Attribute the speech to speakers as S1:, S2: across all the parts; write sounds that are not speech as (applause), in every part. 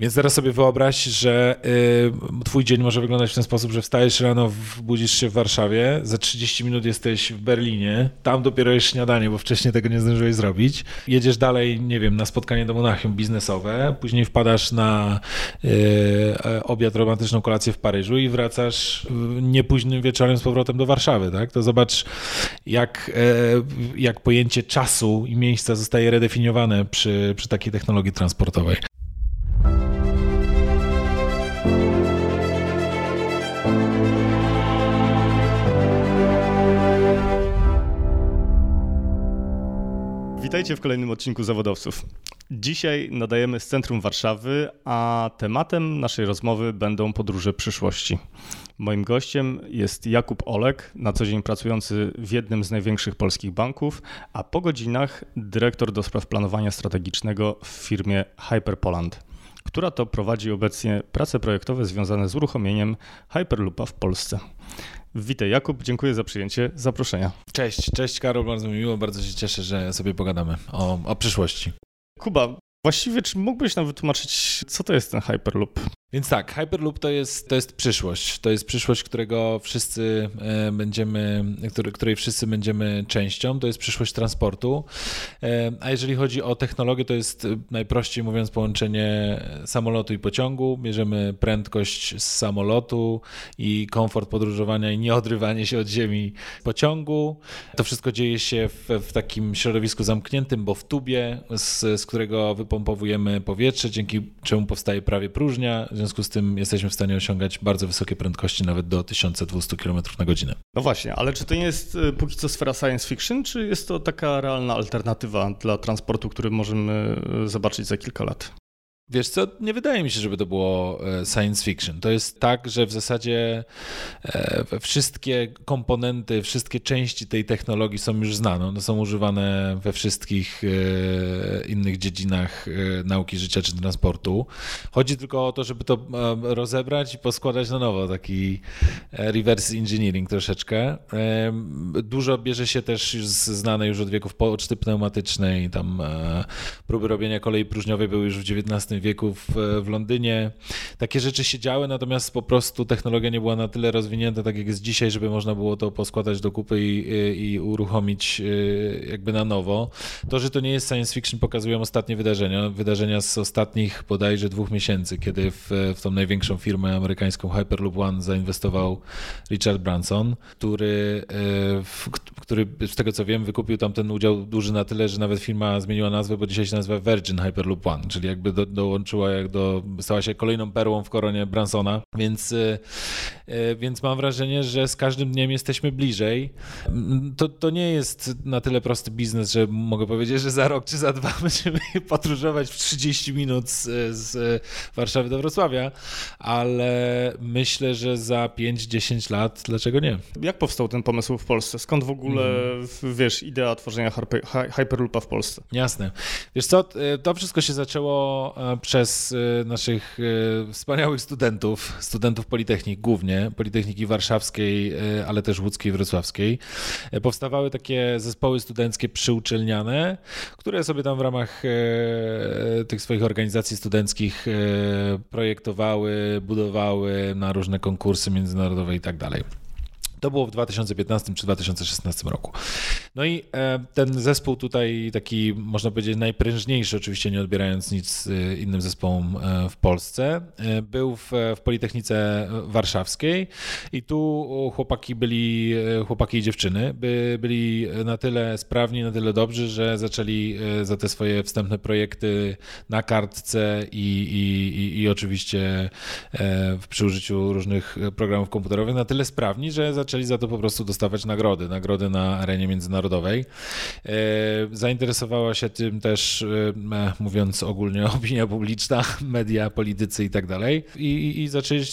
S1: Więc teraz sobie wyobraź, że y, twój dzień może wyglądać w ten sposób, że wstajesz rano, budzisz się w Warszawie, za 30 minut jesteś w Berlinie, tam dopiero jest śniadanie, bo wcześniej tego nie zdążyłeś zrobić. Jedziesz dalej, nie wiem, na spotkanie do Monachium biznesowe, później wpadasz na y, obiad, romantyczną kolację w Paryżu i wracasz niepóźnym wieczorem z powrotem do Warszawy, tak? To zobacz, jak, y, jak pojęcie czasu i miejsca zostaje redefiniowane przy, przy takiej technologii transportowej.
S2: Witajcie w kolejnym odcinku Zawodowców. Dzisiaj nadajemy z centrum Warszawy, a tematem naszej rozmowy będą podróże przyszłości. Moim gościem jest Jakub Olek, na co dzień pracujący w jednym z największych polskich banków, a po godzinach dyrektor do planowania strategicznego w firmie Hyperpoland, która to prowadzi obecnie prace projektowe związane z uruchomieniem Hyperloopa w Polsce. Witaj Jakub, dziękuję za przyjęcie zaproszenia.
S1: Cześć, cześć Karol, bardzo mi miło, bardzo się cieszę, że sobie pogadamy o, o przyszłości.
S2: Kuba, właściwie czy mógłbyś nam wytłumaczyć, co to jest ten Hyperloop?
S1: Więc tak, Hyperloop to jest, to jest przyszłość. To jest przyszłość, którego wszyscy e, będziemy, której wszyscy będziemy częścią. To jest przyszłość transportu. E, a jeżeli chodzi o technologię, to jest najprościej mówiąc połączenie samolotu i pociągu. Bierzemy prędkość z samolotu i komfort podróżowania i nieodrywanie się od ziemi pociągu. To wszystko dzieje się w, w takim środowisku zamkniętym, bo w tubie, z, z którego wypompowujemy powietrze, dzięki czemu powstaje prawie próżnia związku z tym jesteśmy w stanie osiągać bardzo wysokie prędkości, nawet do 1200 km na godzinę.
S2: No właśnie, ale czy to nie jest y, póki co sfera science fiction, czy jest to taka realna alternatywa dla transportu, który możemy y, zobaczyć za kilka lat?
S1: Wiesz co, nie wydaje mi się, żeby to było e, science fiction. To jest tak, że w zasadzie e, wszystkie komponenty, wszystkie części tej technologii są już znane. One są używane we wszystkich e, innych dziedzinach nauki życia czy transportu. Chodzi tylko o to, żeby to rozebrać i poskładać na nowo, taki reverse engineering troszeczkę. Dużo bierze się też znane już od wieków poczty pneumatycznej, tam próby robienia kolei próżniowej były już w XIX wieku w, w, Londynie. Takie rzeczy się działy, natomiast po prostu technologia nie była na tyle rozwinięta, tak jak jest dzisiaj, żeby można było to poskładać do kupy i, i uruchomić y, jakby na nowo. To, że to nie jest science fiction, pokazują ostatnie wydarzenia. Wydarzenia z ostatnich bodajże dwóch miesięcy, kiedy w, w tą największą firmę amerykańską Hyperloop One zainwestował Richard Branson, który, który z tego co wiem, wykupił tam ten udział duży na tyle, że nawet firma zmieniła nazwę, bo dzisiaj się nazywa Virgin Hyperloop One, czyli jakby do, do dołączyła jak do, stała się kolejną perłą w koronie Bransona, więc, e, e, więc mam wrażenie, że z każdym dniem jesteśmy bliżej. To, to nie jest na tyle prosty biznes, że mogę powiedzieć, że za rok czy za dwa (laughs) będziemy podróżować w 30 minut z, z Warszawy do Wrocławia, ale myślę, że za 5-10 lat, dlaczego nie?
S2: Jak powstał ten pomysł w Polsce? Skąd w ogóle, mm. wiesz, idea tworzenia Hyperloopa w Polsce?
S1: Jasne. Wiesz co, to wszystko się zaczęło przez y, naszych y, wspaniałych studentów, studentów Politechniki głównie, Politechniki Warszawskiej, y, ale też Łódzkiej, Wrocławskiej. Powstawały takie zespoły studenckie przyuczelniane, które sobie tam w ramach tych swoich organizacji studenckich projektowały, budowały na różne konkursy międzynarodowe i tak dalej. To było w 2015 czy 2016 roku. No i e, ten zespół tutaj taki, można powiedzieć, najprężniejszy, oczywiście nie odbierając nic e, innym zespołom e, w Polsce, był w, w Politechnice Warszawskiej i tu chłopaki byli, chłopaki i dziewczyny, by, byli na tyle sprawni, na tyle dobrzy, że zaczęli za te swoje wstępne projekty na kartce i, i, i, i oczywiście przy użyciu różnych programów komputerowych na tyle sprawni, że zaczęli zaczęli za to po prostu dostawać nagrody, nagrody na arenie międzynarodowej. E, zainteresowała się tym też, e, mówiąc ogólnie, (laughs) opinia publiczna, media, politycy i tak dalej. I, i zaczęli,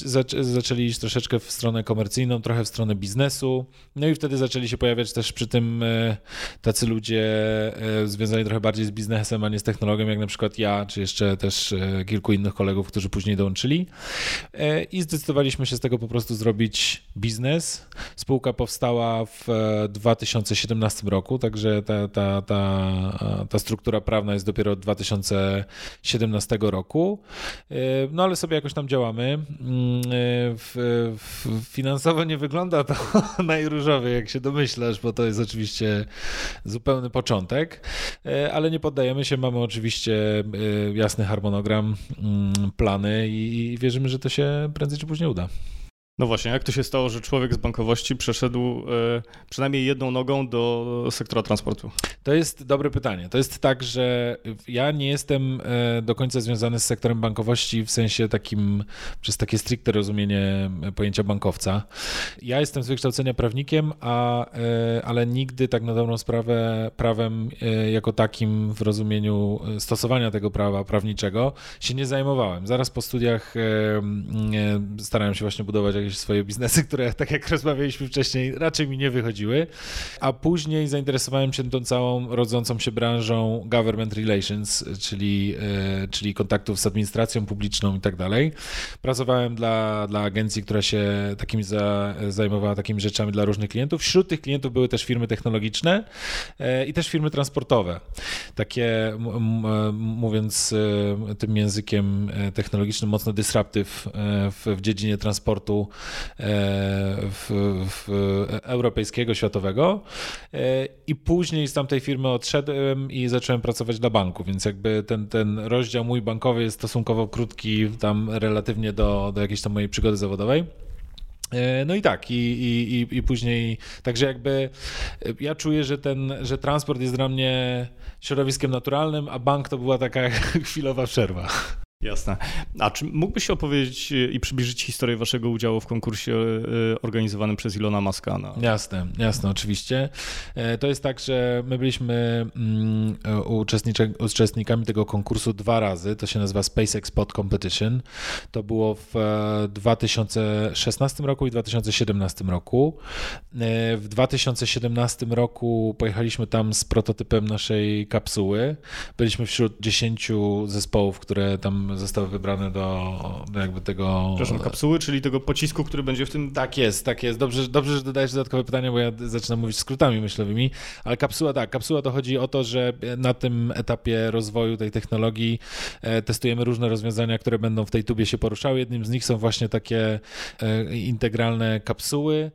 S1: zaczęli iść troszeczkę w stronę komercyjną, trochę w stronę biznesu. No i wtedy zaczęli się pojawiać też przy tym e, tacy ludzie związani trochę bardziej z biznesem, a nie z technologią, jak na przykład ja, czy jeszcze też kilku innych kolegów, którzy później dołączyli. I zdecydowaliśmy się z tego po prostu zrobić biznes. Spółka powstała w 2017 roku, także ta, ta, ta, ta struktura prawna jest dopiero od 2017 roku. No ale sobie jakoś tam działamy. Mm, finansowo nie wygląda to (laughs) najróżowiej, jak się domyślasz, bo to jest oczywiście zupełny początek, ale nie poddajemy się. Mamy oczywiście jasny harmonogram, mm, plany i wierzymy, że to się prędzej czy później uda.
S2: No właśnie, jak to się stało, że człowiek z bankowości przeszedł e, przynajmniej jedną nogą do sektora transportu?
S1: To jest dobre pytanie. To jest tak, że ja nie jestem e, do końca związany z sektorem bankowości w sensie takim, przez takie stricte rozumienie pojęcia bankowca. Ja jestem z wykształcenia prawnikiem, a, e, ale nigdy tak na dobrą sprawę prawem jako takim w rozumieniu stosowania tego prawa prawniczego się nie zajmowałem. Zaraz po studiach starałem się właśnie budować jakieś swoje biznesy, które, tak jak rozmawialiśmy wcześniej, raczej mi nie wychodziły. A później zainteresowałem się tą całą rodzącą się branżą government relations, czyli, e, czyli kontaktów z administracją publiczną i tak dalej. Pracowałem dla, dla agencji, która się takimi za, zajmowała takimi rzeczami dla różnych klientów. Wśród tych klientów były też firmy technologiczne e, i też firmy transportowe. Takie, mówiąc e, tym językiem technologicznym, mocno disruptive w, w dziedzinie transportu w, w europejskiego, światowego e, i później z tamtej firmy odszedłem i zacząłem pracować dla banku, więc jakby ten, ten rozdział mój bankowy jest stosunkowo krótki tam relatywnie do, do jakiejś tam mojej przygody zawodowej. E, no i tak, i, i, i później, także jakby ja czuję, że ten, że transport jest dla mnie środowiskiem naturalnym, a bank to była taka (laughs) chwilowa przerwa.
S2: Jasne. A czy mógłbyś opowiedzieć e, i przybliżyć historię waszego udziału w konkursie e, organizowanym przez Ilona Maska? Na...
S1: Jasne, jasne, oczywiście. E, to jest tak, że my byliśmy mm, uczestnikami tego konkursu dwa razy. To się nazywa SpaceX Pod Competition. To było w 2016 roku i 2017 roku. W 2017 roku pojechaliśmy tam z prototypem naszej kapsuły. Byliśmy wśród 10 zespołów, które tam zostały wybrane do, do jakby tego...
S2: Przepraszam, kapsuły, czyli tego pocisku, który będzie w tym...
S1: Tak jest, tak jest. Dobrze, dobrze że dodajesz dodatkowe pytanie, bo ja zaczynam mówić skrótami myślowymi, ale kapsuła tak, kapsuła to chodzi o to, że na tym etapie rozwoju tej technologii e, testujemy różne rozwiązania, które będą w tej tubie się poruszały. Jednym z nich są właśnie takie e, integralne kapsuły,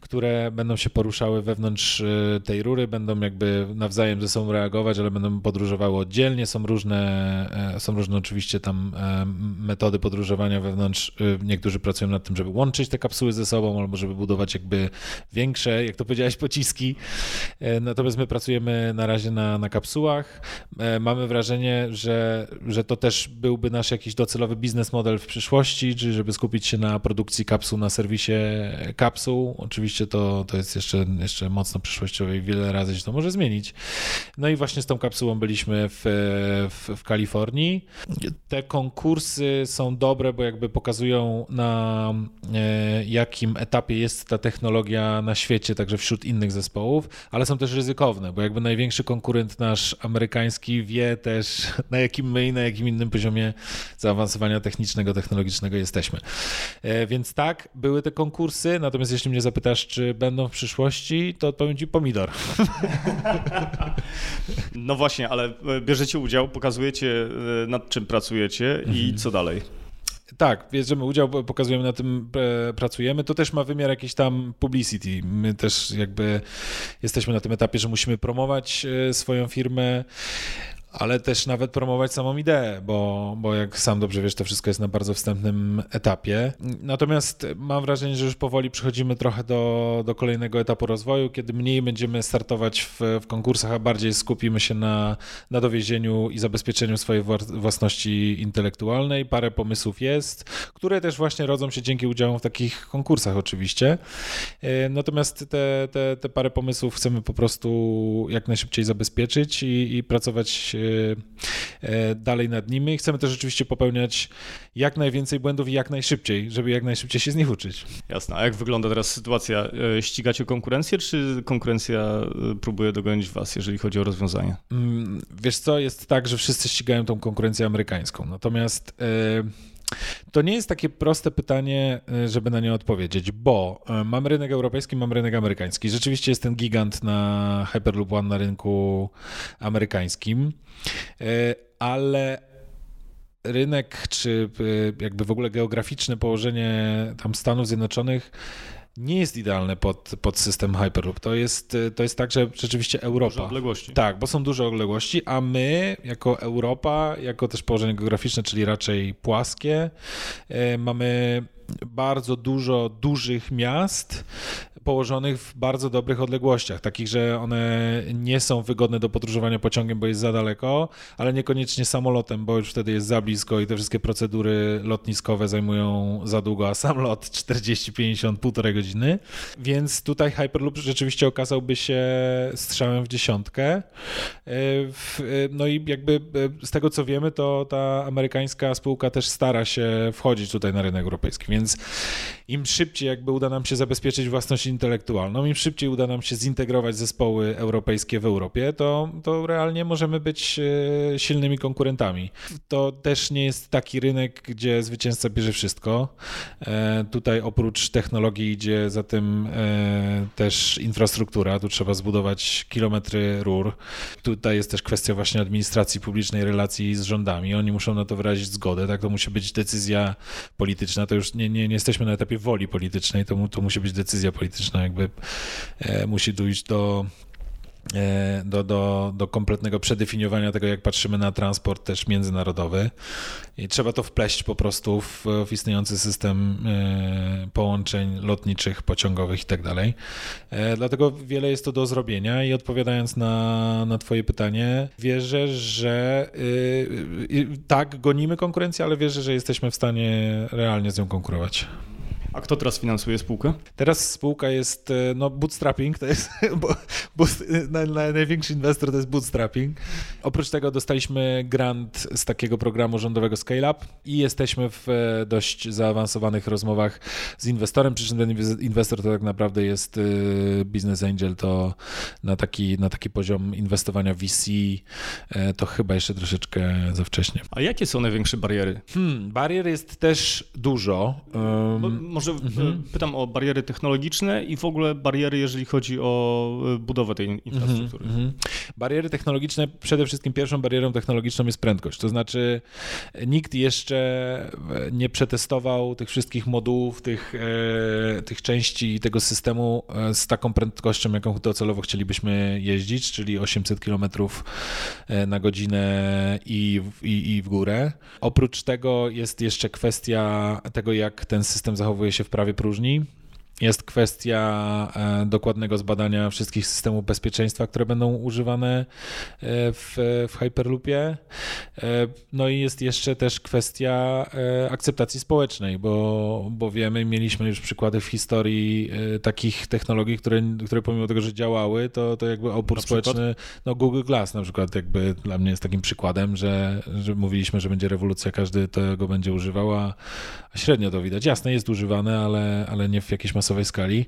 S1: które będą się poruszały wewnątrz e, tej rury, będą jakby nawzajem ze sobą reagować, ale będą podróżowały oddzielnie. Są różne, są różne oczywiście tam e, metody podróżowania wewnątrz. E, niektórzy pracują nad tym, żeby łączyć te kapsuły ze sobą, albo żeby budować jakby większe, jak to powiedziałeś, pociski. E, natomiast my pracujemy na razie na, na kapsułach. Mamy wrażenie, że, że to też byłby nasz jakiś docelowy biznes model w przyszłości, czyli żeby skupić się na produkcji kapsuł, na serwisie kapsuł. Oczywiście to, to jest jeszcze, jeszcze mocno przyszłościowe i wiele razy się to może zmienić. No i właśnie z tą kapsułą byliśmy w, w, w Kalifornii. Te konkursy są dobre, bo jakby pokazują na e, jakim etapie jest ta technologia na świecie, także wśród innych zespołów, ale są też ryzykowne, bo jakby największy konkurent nasz amerykański wie też (laughs) na jakim my i na jakim innym poziomie zaawansowania technicznego, technologicznego jesteśmy. E, więc tak, były te konkursy, natomiast jeśli mnie zapytasz, czy będą w przyszłości, to odpowiem ci pomidor. (laughs)
S2: No właśnie, ale e, bierzecie udział, pokazujecie nad czym pracujecie mhm. i co dalej?
S1: Tak, bierzemy udział, pokazujemy na tym, e, pracujemy. To też ma wymiar jakiś tam publicity. My też jakby jesteśmy na tym etapie, że musimy promować e, swoją firmę ale też nawet promować samą ideę, bo, bo jak sam dobrze wiesz, to wszystko jest na bardzo wstępnym etapie. Natomiast mam wrażenie, że już powoli przechodzimy trochę do, do kolejnego etapu rozwoju, kiedy mniej będziemy startować w, w konkursach, a bardziej skupimy się na, na dowiezieniu i zabezpieczeniu swojej własności intelektualnej. Parę pomysłów jest, które też właśnie rodzą się dzięki udziałom w takich konkursach oczywiście. E, natomiast te, te, te parę pomysłów chcemy po prostu jak najszybciej zabezpieczyć i, i pracować dalej nad nimi. Chcemy też oczywiście popełniać jak najwięcej błędów i jak najszybciej, żeby jak najszybciej się z nich uczyć.
S2: Jasne. A jak wygląda teraz sytuacja? E, ścigacie konkurencję, czy konkurencja e, próbuje dogonić was, jeżeli chodzi o rozwiązania?
S1: Mm, wiesz co, jest tak, że wszyscy ścigają tą konkurencję amerykańską. Natomiast To nie jest takie proste pytanie, y, żeby na nie odpowiedzieć, bo y, mamy rynek europejski, mamy rynek amerykański. Rzeczywiście jest ten gigant na Hyperloop One na rynku amerykańskim, y, ale rynek, czy jakby w ogóle geograficzne położenie tam Stanów Zjednoczonych nie jest idealne pod, pod system Hyperloop. To jest, to jest tak, że rzeczywiście Europa.
S2: Duże odległości.
S1: Tak, bo są duże odległości, a my jako Europa, jako też położenie geograficzne, czyli raczej płaskie, e, mamy bardzo dużo dużych miast, położonych w bardzo dobrych odległościach, takich, że one nie są wygodne do podróżowania pociągiem, bo jest za daleko, ale niekoniecznie samolotem, bo już wtedy jest za blisko i te wszystkie procedury lotniskowe zajmują za długo, a sam lot (laughs) 40, 50, półtorej godziny. Więc tutaj Hyperloop rzeczywiście okazałby się strzałem w dziesiątkę. E, no i jakby e, z tego co wiemy, to ta amerykańska spółka też stara się wchodzić tutaj na rynek europejski, więc im szybciej jakby uda nam się zabezpieczyć własność intelektualną, im szybciej uda nam się zintegrować zespoły europejskie w Europie, to, to realnie możemy być e, silnymi konkurentami. To też nie jest taki rynek, gdzie zwycięzca bierze wszystko. E, tutaj oprócz technologii idzie za tym e, też infrastruktura. Tu trzeba zbudować kilometry rur. Tutaj jest też kwestia właśnie administracji publicznej, relacji z rządami. Oni muszą na to wyrazić zgodę. Tak, to musi być decyzja polityczna. To już nie, nie, nie jesteśmy na etapie woli politycznej, to, to musi być decyzja polityczna jakby e, musi dojść do do, do, do kompletnego przedefiniowania tego, jak patrzymy na transport też międzynarodowy. I trzeba to wpleść po prostu w, w istniejący system e, połączeń lotniczych, pociągowych i tak dalej. Dlatego wiele jest to do zrobienia i odpowiadając na, na Twoje pytanie, wierzę, że tak, gonimy konkurencję, ale wierzę, że jesteśmy w stanie realnie z nią konkurować.
S2: A kto teraz finansuje spółkę?
S1: Teraz spółka jest, e, no bootstrapping, to jest, (laughs) bo, bo na, na największy inwestor to jest bootstrapping. Oprócz tego dostaliśmy grant z takiego programu rządowego Scale Up i jesteśmy w e, dość zaawansowanych rozmowach z inwestorem, przy czym ten inwestor to tak naprawdę jest e, business angel, to na taki, na taki poziom inwestowania VC to chyba jeszcze troszeczkę za wcześnie.
S2: A jakie są największe bariery?
S1: Hmm, barier jest też dużo.
S2: Um, może e, mhm. pytam o bariery technologiczne i w ogóle bariery, jeżeli chodzi o e, budowę tej infrastruktury. Mhm.
S1: Bariery technologiczne, przede wszystkim pierwszą barierą technologiczną jest prędkość. To znaczy, nikt jeszcze nie przetestował tych wszystkich modułów, tych, e, tych części tego systemu z taką prędkością, jaką docelowo chcielibyśmy jeździć, czyli 800 km na godzinę i, i, i w górę. Oprócz tego jest jeszcze kwestia tego, jak ten system zachowuje się w prawie próżni. Jest kwestia e, dokładnego zbadania wszystkich systemów bezpieczeństwa, które będą używane e, w, w Hyperloopie. E, no i jest jeszcze też kwestia akceptacji społecznej, bo, bo wiemy, mieliśmy już przykłady w historii takich technologii, które, które pomimo tego, że działały, to, to jakby opór społeczny, no Google Glass na przykład jakby dla mnie jest takim przykładem, że, że mówiliśmy, że będzie rewolucja, każdy tego będzie używał, a, średnio to widać. Jasne, jest używane, ale, ale nie w jakiejś masowej skali.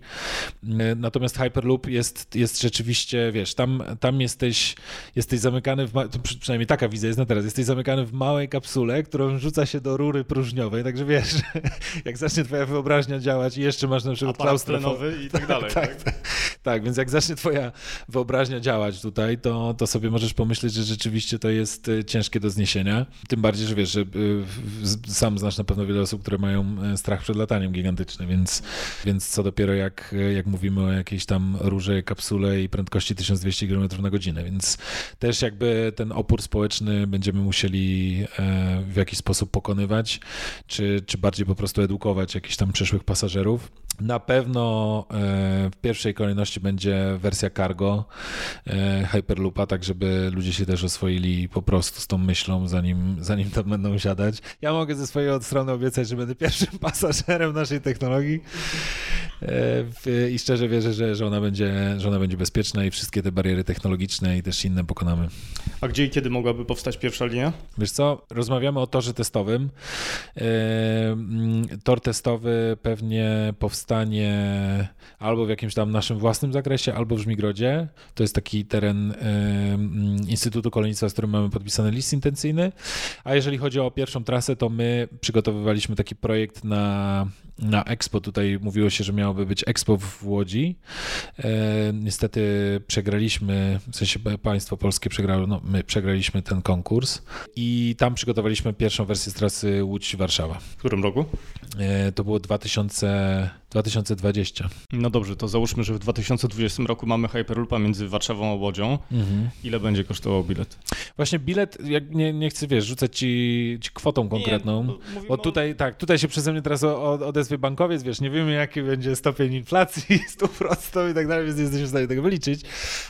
S1: Natomiast Hyperloop jest, jest rzeczywiście, wiesz, tam, tam jesteś, jesteś zamykany, w, przynajmniej taka wizja jest na teraz, jesteś zamykany w małej kapsule, którą rzuca się do rury próżniowej, także wiesz, (laughs) jak zacznie twoja wyobraźnia działać i jeszcze masz na przykład
S2: klaustrofobę i tak dalej. (laughs)
S1: tak, tak, tak, więc jak zacznie twoja wyobraźnia działać tutaj, to, to sobie możesz pomyśleć, że rzeczywiście to jest e, ciężkie do zniesienia. Tym bardziej, że wiesz, że e, sam znasz na pewno wiele osób, które mają e, strach przed lataniem gigantyczny, więc, więc co dopiero jak, jak mówimy o jakiejś tam róże, kapsule i prędkości 1200 km na godzinę, więc też jakby ten opór społeczny będziemy musieli e, w jakiś sposób pokonywać, czy, czy bardziej po prostu edukować jakichś tam przyszłych pasażerów. Na pewno e, w pierwszej kolejności będzie wersja cargo e, Hyperloopa, tak żeby ludzie się też oswoili po prostu z tą myślą, zanim, zanim tam będą siadać. Ja mogę ze swojej strony obiecać, że będę pierwszym (laughs) pasażerem naszej technologii. E, I szczerze wierzę, że, że, ona będzie, że ona będzie bezpieczna i wszystkie te bariery technologiczne i też inne pokonamy.
S2: A gdzie i kiedy mogłaby powstać pierwsza linia?
S1: Wiesz co, rozmawiamy o torze testowym. Tor testowy pewnie powstanie albo w jakimś tam naszym własnym zakresie, albo w Żmigrodzie. To jest taki teren Instytutu Kolejnictwa, z którym mamy podpisany list intencyjny. A jeżeli chodzi o pierwszą trasę, to my przygotowywaliśmy taki projekt na, na Expo. Tutaj mówiło się, że miałoby być Expo w Łodzi. E, niestety przegraliśmy, w sensie państwo polskie przegrało, no my przegraliśmy ten konkurs i tam przygotowaliśmy pierwszą wersję trasy Łódź-Warszawa.
S2: W którym roku?
S1: E, to było 2000, 2020.
S2: No dobrze, to załóżmy, że w 2020 roku mamy Hyperloopa między Warszawą a Łodzią. Mhm. Ile będzie kosztował bilet?
S1: Właśnie bilet, jak nie, nie chcę, wiesz, rzucać ci, ci kwotą konkretną, nie, bo tutaj, tak, tutaj się przeze mnie teraz odezwie bankowiec, wiesz, nie wiemy jaki będzie stopień inflacji, (laughs) 100% i tak dalej, więc nie jesteśmy w stanie tego wyliczyć,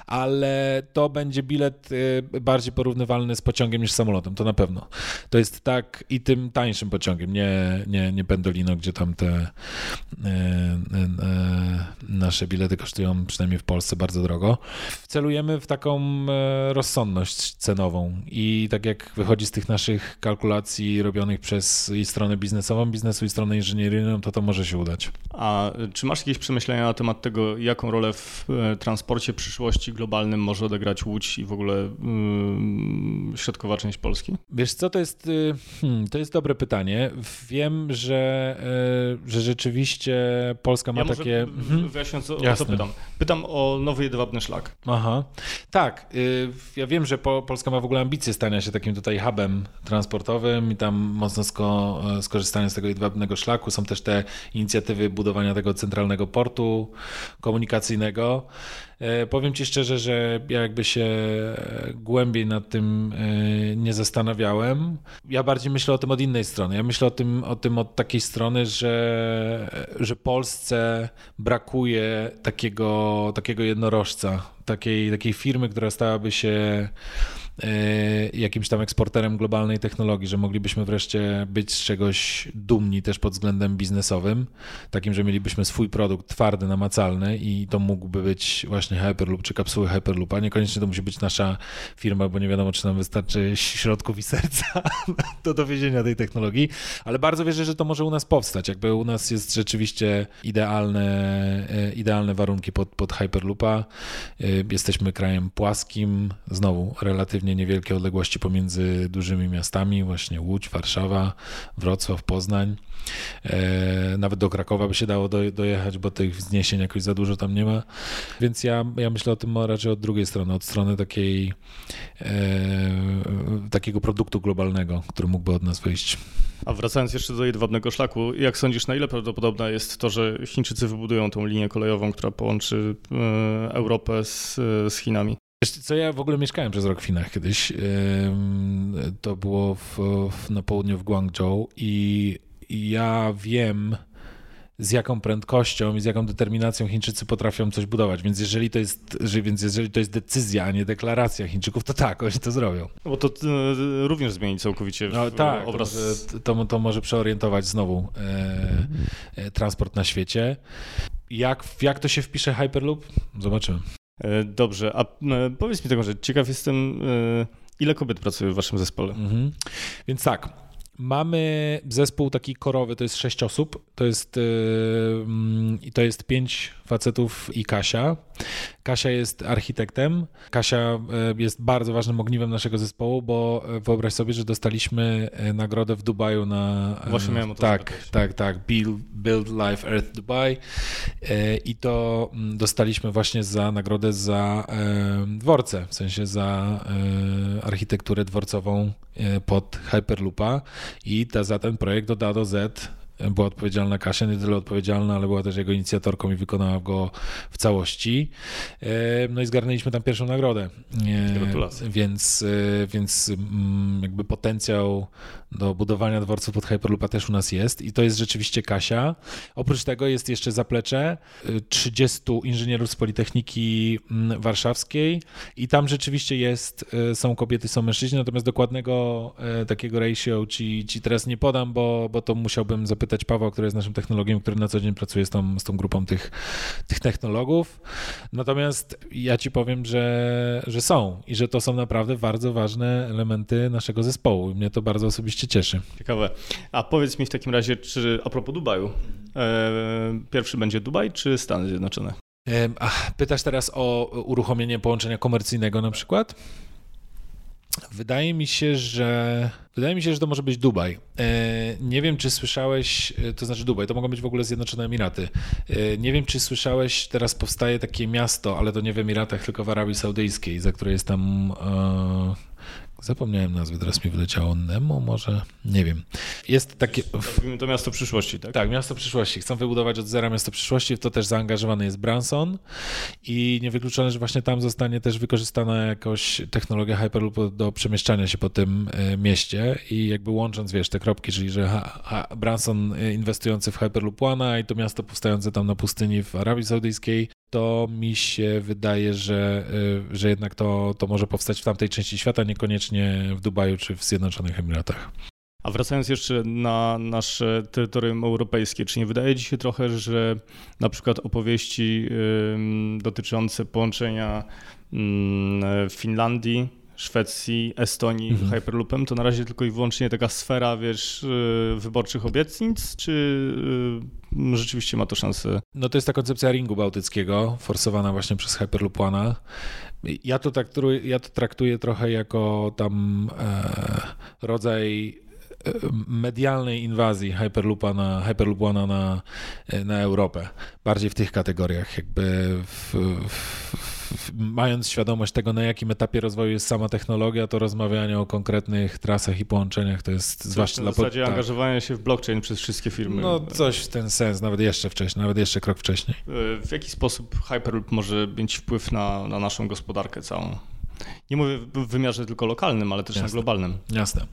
S1: ale to będzie bilet y, bardziej porównywalny z pociągiem niż samolotem, to na pewno. To jest tak i tym tańszym pociągiem, nie, nie, nie pendolino, gdzie tam te e, nasze bilety kosztują przynajmniej w Polsce bardzo drogo. Celujemy w taką e, rozsądność cenową i tak jak wychodzi z tych naszych kalkulacji robionych przez i stronę biznesową biznesu i stronę inżynieryjną, to to może się udać.
S2: A czy masz jakieś przemyślenia na temat tego, jaką rolę w transporcie przyszłości globalnym może odegrać Łódź i w ogóle yy, środkowa część Polski?
S1: Wiesz co, to jest, y, hmm, to jest dobre pytanie. Wiem, że, y, że rzeczywiście Polska ma
S2: ja
S1: takie...
S2: Może mhm. wyjaśniąc, o, o co pytam. Pytam o nowy jedwabny szlak.
S1: Aha, tak. Y, ja wiem, że Polska ma w ogóle ambicje stania się takim tutaj hubem transportowym i tam mocno sko skorzystania z tego jedwabnego szlaku. Są też te inicjatywy budowania tego centralnego portu komunikacyjnego. E, powiem Ci szczerze, że ja jakby się głębiej nad tym e, nie zastanawiałem. Ja bardziej myślę o tym od innej strony. Ja myślę o tym, o tym od takiej strony, że, że Polsce brakuje takiego, takiego jednorożca, takiej, takiej firmy, która stałaby się E, jakimś tam eksporterem globalnej technologii, że moglibyśmy wreszcie być z czegoś dumni też pod względem biznesowym, takim, że mielibyśmy swój produkt twardy, namacalny i to mógłby być właśnie Hyperloop czy kapsuły Hyperloop, a niekoniecznie to musi być nasza firma, bo nie wiadomo, czy nam wystarczy środków i serca (laughs) do dowiezienia tej technologii, ale bardzo wierzę, że to może u nas powstać, jakby u nas jest rzeczywiście idealne, e, idealne warunki pod, pod Hyperloopa. E, jesteśmy krajem płaskim, znowu relatywnie relatywnie niewielkie odległości pomiędzy dużymi miastami, właśnie Łódź, Warszawa, Wrocław, Poznań. E, nawet do Krakowa by się dało do, dojechać, bo tych wzniesień jakoś za dużo tam nie ma. Więc ja, ja myślę o tym raczej od drugiej strony, od strony takiej e, takiego produktu globalnego, który mógłby od nas wyjść.
S2: A wracając jeszcze do jedwabnego szlaku, jak sądzisz, na ile prawdopodobne jest to, że Chińczycy wybudują tą linię kolejową, która połączy e, Europę z, z Chinami?
S1: Wiesz co, ja w ogóle mieszkałem przez rok w Chinach kiedyś. To było w, w, na południu w Guangzhou i, ja wiem, z jaką prędkością i z jaką determinacją Chińczycy potrafią coś budować. Więc jeżeli to jest, więc jeżeli to jest decyzja, a nie deklaracja Chińczyków, to tak, oni to zrobią.
S2: No bo to y, również zmieni całkowicie
S1: no, tak, obraz. To, to, to, może przeorientować znowu e, e, transport na świecie. Jak, jak to się wpisze Hyperloop? Zobaczymy.
S2: E, dobrze, a e, powiedz mi taką rzecz, ciekaw jestem, e, ile kobiet pracuje w waszym zespole? Mhm.
S1: Więc tak, Mamy zespół taki korowy, to jest sześć osób, to jest, yy, to jest pięć facetów i Kasia. Kasia jest architektem. Kasia e, jest bardzo ważnym ogniwem naszego zespołu, bo e, wyobraź sobie, że dostaliśmy e, nagrodę w Dubaju na...
S2: Właśnie miałem o to
S1: Tak, zapytać. tak, tak. Build, Build Life Earth Dubai i to mm, dostaliśmy właśnie za nagrodę za dworce, w sensie za architekturę dworcową pod Hyperloopa i ta, za ten projekt od A do Z była odpowiedzialna Kasia, nie tyle odpowiedzialna, ale była też jego inicjatorką i wykonała go w całości. E, no i zgarnęliśmy tam pierwszą nagrodę.
S2: E, Gratulacje.
S1: Więc, e, więc mm, jakby potencjał do budowania dworców pod Hyperloopa też u nas jest i to jest rzeczywiście Kasia. Oprócz tego jest jeszcze zaplecze 30 inżynierów z Politechniki mm, Warszawskiej i tam rzeczywiście jest, są kobiety, są mężczyźni, natomiast dokładnego takiego ratio ci, ci teraz nie podam, bo, bo to musiałbym zapytać zapytać Pawła, który jest naszym technologiem, który na co dzień pracuje z tą, z tą grupą tych, tych technologów. Natomiast ja ci powiem, że, że są i że to są naprawdę bardzo ważne elementy naszego zespołu. Mnie to bardzo osobiście cieszy.
S2: Ciekawe. A powiedz mi w takim razie, czy a propos Dubaju, e, pierwszy będzie Dubaj czy Stany Zjednoczone?
S1: Pytasz teraz o uruchomienie połączenia komercyjnego na przykład? Wydaje mi się, że wydaje mi się, że to może być Dubaj. E, nie wiem, czy słyszałeś, e, to znaczy Dubaj, to mogą być w ogóle Zjednoczone Emiraty. E, nie wiem, czy słyszałeś, teraz powstaje takie miasto, ale to nie w Emiratach, tylko w Arabii Saudyjskiej, za które jest tam Zapomniałem nazwy, teraz mi wyleciało Nemo, może, nie wiem. Jest takie...
S2: Nazwijmy to miasto przyszłości, tak?
S1: Tak, miasto przyszłości. Chcą wybudować od zera miasto przyszłości, w to też zaangażowany jest Branson i niewykluczone, że właśnie tam zostanie też wykorzystana jakoś technologia Hyperloop do przemieszczania się po tym e, mieście i jakby łącząc, wiesz, te kropki, czyli że Branson e, inwestujący w Hyperloop One i to miasto powstające tam na pustyni w Arabii Saudyjskiej to mi się wydaje, że, y, że jednak to, to może powstać w tamtej części świata, niekoniecznie w Dubaju czy w Zjednoczonych Emiratach.
S2: A wracając jeszcze na nasze terytorium europejskie, czy nie wydaje Ci się trochę, że na przykład opowieści dotyczące połączenia Finlandii Szwecji, Estonii mhm. Hyperloopem, to na razie tylko i wyłącznie taka sfera, wiesz, y, wyborczych obietnic, czy y, rzeczywiście ma to szansę?
S1: No to jest ta koncepcja ringu bałtyckiego, forsowana właśnie przez Hyperloop One. Ja to, traktuję, ja to traktuję trochę jako tam e, rodzaj e, medialnej inwazji Hyperloopa na, Hyperloop na, na Europę. Bardziej w tych kategoriach, jakby w, w mając świadomość tego, na jakim etapie rozwoju jest sama technologia, to rozmawianie o konkretnych trasach i połączeniach to jest coś zwłaszcza
S2: dla... W zasadzie tak. angażowanie się w blockchain przez wszystkie firmy.
S1: No coś w ten sens, nawet jeszcze wcześniej, nawet jeszcze krok wcześniej.
S2: W jaki sposób Hyperloop może mieć wpływ na, na naszą gospodarkę całą? Nie mówię w wymiarze tylko lokalnym, ale też Jasne. na globalnym.
S1: Jasne.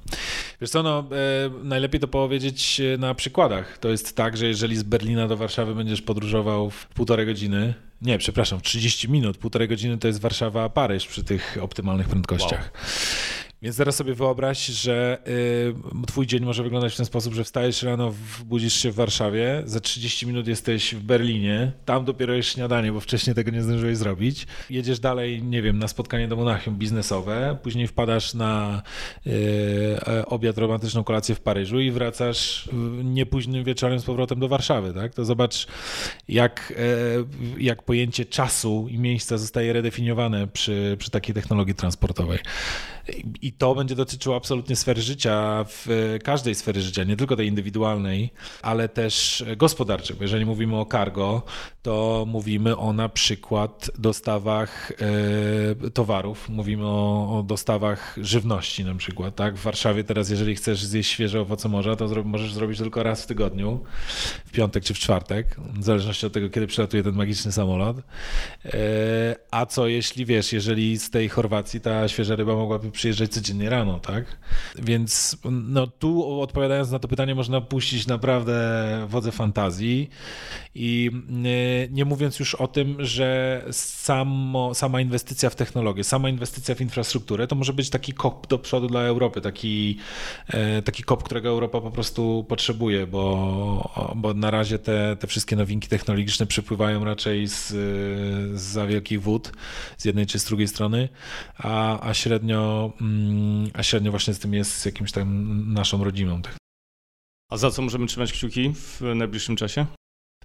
S1: Wiesz co, no, e, najlepiej to powiedzieć e, na przykładach. To jest tak, że jeżeli z Berlina do Warszawy będziesz podróżował w półtorej godziny, nie, przepraszam, 30 minut, półtorej godziny to jest Warszawa-Paryż przy tych optymalnych prędkościach. Wow. Więc teraz sobie wyobraź, że y, twój dzień może wyglądać w ten sposób, że wstajesz rano, budzisz się w Warszawie, za 30 minut jesteś w Berlinie, tam dopiero jest śniadanie, bo wcześniej tego nie zdążyłeś zrobić. Jedziesz dalej, nie wiem, na spotkanie do Monachium biznesowe, później wpadasz na y, obiad, romantyczną kolację w Paryżu i wracasz niepóźnym wieczorem z powrotem do Warszawy, tak? To zobacz, jak, y, jak pojęcie czasu i miejsca zostaje redefiniowane przy, przy takiej technologii transportowej. I to będzie dotyczyło absolutnie sfery życia, w każdej sfery życia, nie tylko tej indywidualnej, ale też gospodarczej. Bo jeżeli mówimy o cargo, to mówimy o na przykład dostawach e, towarów, mówimy o, o, dostawach żywności na przykład. Tak? W Warszawie teraz, jeżeli chcesz zjeść świeże owoce morza, to możesz zrobić tylko raz w tygodniu, w piątek czy w czwartek, w zależności od tego, kiedy przylatuje ten magiczny samolot. E, a co jeśli, wiesz, jeżeli z tej Chorwacji ta świeża ryba mogłaby przyjeżdżać codziennie rano, tak? Więc no, tu odpowiadając na to pytanie, można puścić naprawdę wodze fantazji i nie, nie mówiąc już o tym, że samo, sama inwestycja w technologię, sama inwestycja w infrastrukturę to może być taki kop do przodu dla Europy, taki, e, taki kop, którego Europa po prostu potrzebuje, bo, bo na razie te, te wszystkie nowinki technologiczne przypływają raczej z, z wielkich wód, z jednej czy z drugiej strony, a, a średnio a średnio właśnie z tym jest z jakimś tam naszą rodzimą.
S2: A za co możemy trzymać kciuki w najbliższym czasie?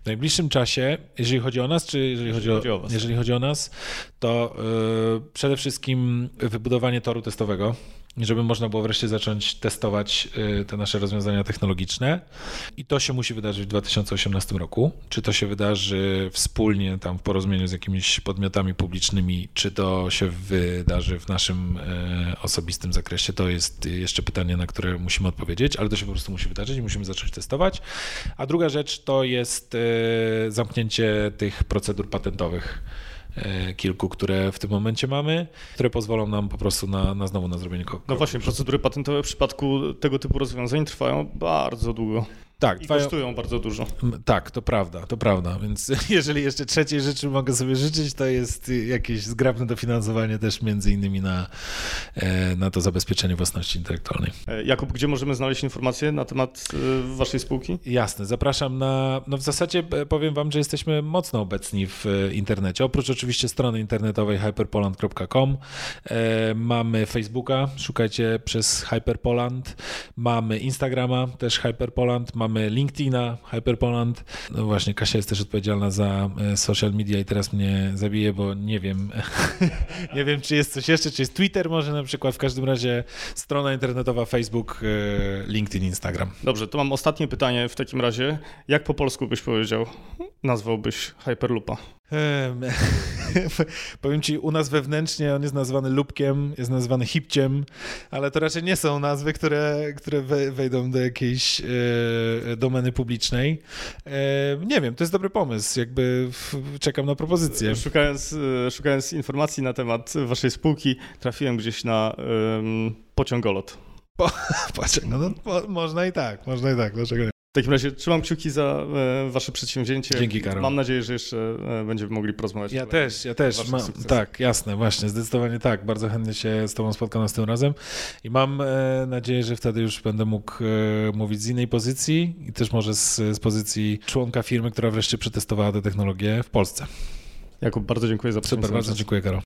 S1: W najbliższym czasie, jeżeli chodzi o nas, czy jeżeli, jeżeli chodzi, o, chodzi o jeżeli chodzi o nas, to yy, przede wszystkim wybudowanie toru testowego żeby można było wreszcie zacząć testować y, te nasze rozwiązania technologiczne. I to się musi wydarzyć w 2018 roku. Czy to się wydarzy wspólnie tam w porozumieniu z jakimiś podmiotami publicznymi, czy to się wydarzy w naszym y, osobistym zakresie, to jest jeszcze pytanie, na które musimy odpowiedzieć, ale to się po prostu musi wydarzyć i musimy zacząć testować. A druga rzecz to jest y, zamknięcie tych procedur patentowych kilku, które w tym momencie mamy, które pozwolą nam po prostu na, na znowu na zrobienie kogoś.
S2: No właśnie, procedury patentowe w przypadku tego typu rozwiązań trwają bardzo długo. Tak, I kosztują bardzo dużo.
S1: Tak, to prawda, to prawda. Więc (laughs) jeżeli jeszcze trzeciej rzeczy mogę sobie życzyć, to jest jakieś zgrabne dofinansowanie też między innymi na, e, na to zabezpieczenie własności intelektualnej.
S2: E, Jakub, gdzie możemy znaleźć informacje na temat e, waszej spółki?
S1: Jasne, zapraszam na, no w zasadzie powiem wam, że jesteśmy mocno obecni w internecie. Oprócz oczywiście strony internetowej hyperpoland.com mamy Facebooka, szukajcie przez Hyperpoland, mamy Instagrama, też Hyperpoland, mamy mamy LinkedIna, Hyperpoland. No właśnie, Kasia jest też odpowiedzialna za e, social media i teraz mnie zabije, bo nie wiem, (laughs) nie wiem, czy jest coś jeszcze, czy jest Twitter może na przykład. W każdym razie strona internetowa Facebook, e, LinkedIn, Instagram.
S2: Dobrze, to mam ostatnie pytanie w takim razie. Jak po polsku byś powiedział, nazwałbyś Hyperloopa? (laughs)
S1: Powiem ci, u nas wewnętrznie on jest nazwany lubkiem, jest nazwany hipciem, ale to raczej nie są nazwy, które, które wejdą do jakiejś e, domeny publicznej. E, nie wiem, to jest dobry pomysł, jakby czekam na propozycję.
S2: Szukając, e, szukając informacji na temat waszej spółki, trafiłem gdzieś na pociągolot.
S1: Po, (laughs) pociągolot? No, można i tak, można i tak, dlaczego nie?
S2: W takim razie trzymam kciuki za e, wasze przedsięwzięcie.
S1: Dzięki, Karol.
S2: Mam nadzieję, że jeszcze e, będziemy mogli porozmawiać.
S1: Ja też, ja też. Ma, tak, jasne, właśnie, zdecydowanie tak. Bardzo chętnie się z tobą spotkam z tym razem i mam e, nadzieję, że wtedy już będę mógł mówić z innej pozycji i też może z, z pozycji członka firmy, która wreszcie przetestowała tę technologię w Polsce.
S2: Jakub, bardzo dziękuję za
S1: Super, bardzo dziękuję, Karol.